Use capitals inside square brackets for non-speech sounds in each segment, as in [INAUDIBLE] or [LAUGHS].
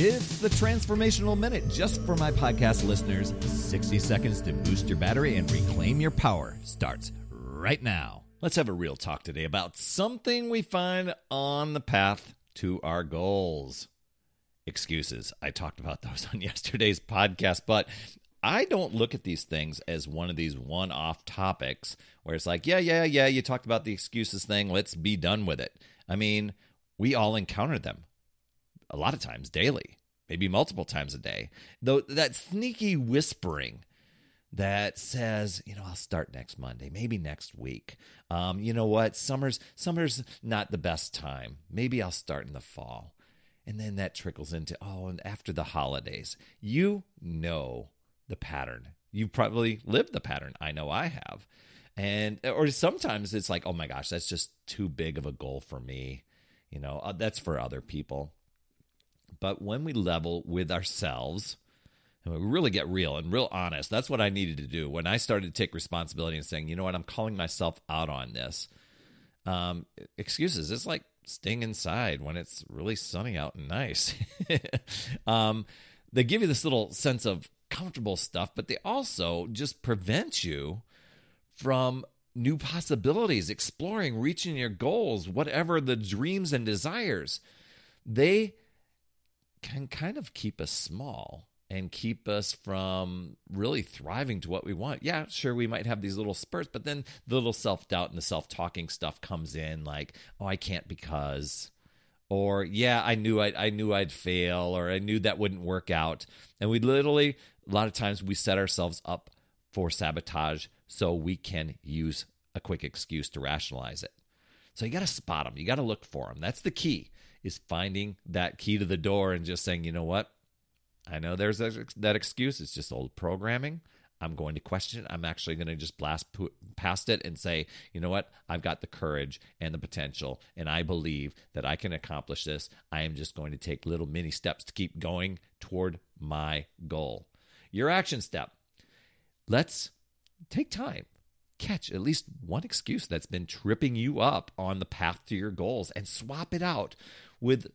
It's the Transformational Minute just for my podcast listeners. 60 seconds to boost your battery and reclaim your power starts right now. Let's have a real talk today about something we find on the path to our goals. Excuses. I talked about those [LAUGHS] on yesterday's podcast, but I don't look at these things as one of these one off topics where it's like, yeah, yeah, yeah, you talked about the excuses thing. Let's be done with it. I mean, we all encounter them a lot of times daily, maybe multiple times a day. Though that sneaky whispering that says, you know, I'll start next Monday, maybe next week. Um, you know what? Summer's summer's not the best time. Maybe I'll start in the fall. And then that trickles into, oh, and after the holidays. You know the pattern. You probably lived the pattern. I know I have. And or sometimes it's like, oh my gosh, that's just too big of a goal for me. You know, uh, that's for other people. But when we level with ourselves, and we really get real and real honest, that's what I needed to do when I started to take responsibility and saying, you know what, I'm calling myself out on this. Um, excuses. It's like staying inside when it's really sunny out and nice. [LAUGHS] um, they give you this little sense of comfortable stuff, but they also just prevent you from new possibilities, exploring, reaching your goals, whatever the dreams and desires. They can kind of keep us small and keep us from really thriving to what we want. Yeah, sure, we might have these little spurts, but then the little self doubt and the self talking stuff comes in like, oh, I can't because. Or yeah, I knew I I knew I'd fail, or I knew that wouldn't work out, and we literally a lot of times we set ourselves up for sabotage so we can use a quick excuse to rationalize it. So you got to spot them. You got to look for them. That's the key is finding that key to the door and just saying, you know what? I know there's that excuse. It's just old programming. I'm going to question it. I'm actually going to just blast past it and say, you know what? I've got the courage and the potential, and I believe that I can accomplish this. I am just going to take little mini steps to keep going toward my goal. Your action step. Let's take time catch at least one excuse that's been tripping you up on the path to your goals and swap it out with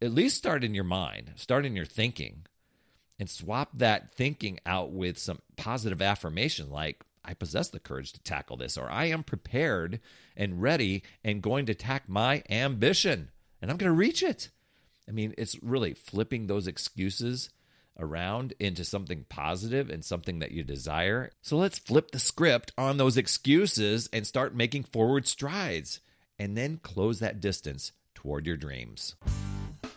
at least start in your mind, start in your thinking, and swap that thinking out with some positive affirmation like, I possess the courage to tackle this, or I am prepared and ready and going to attack my ambition, and I'm going to reach it. I mean, it's really flipping those excuses around into something positive and something that you desire. So let's flip the script on those excuses and start making forward strides and then close that distance toward your dreams.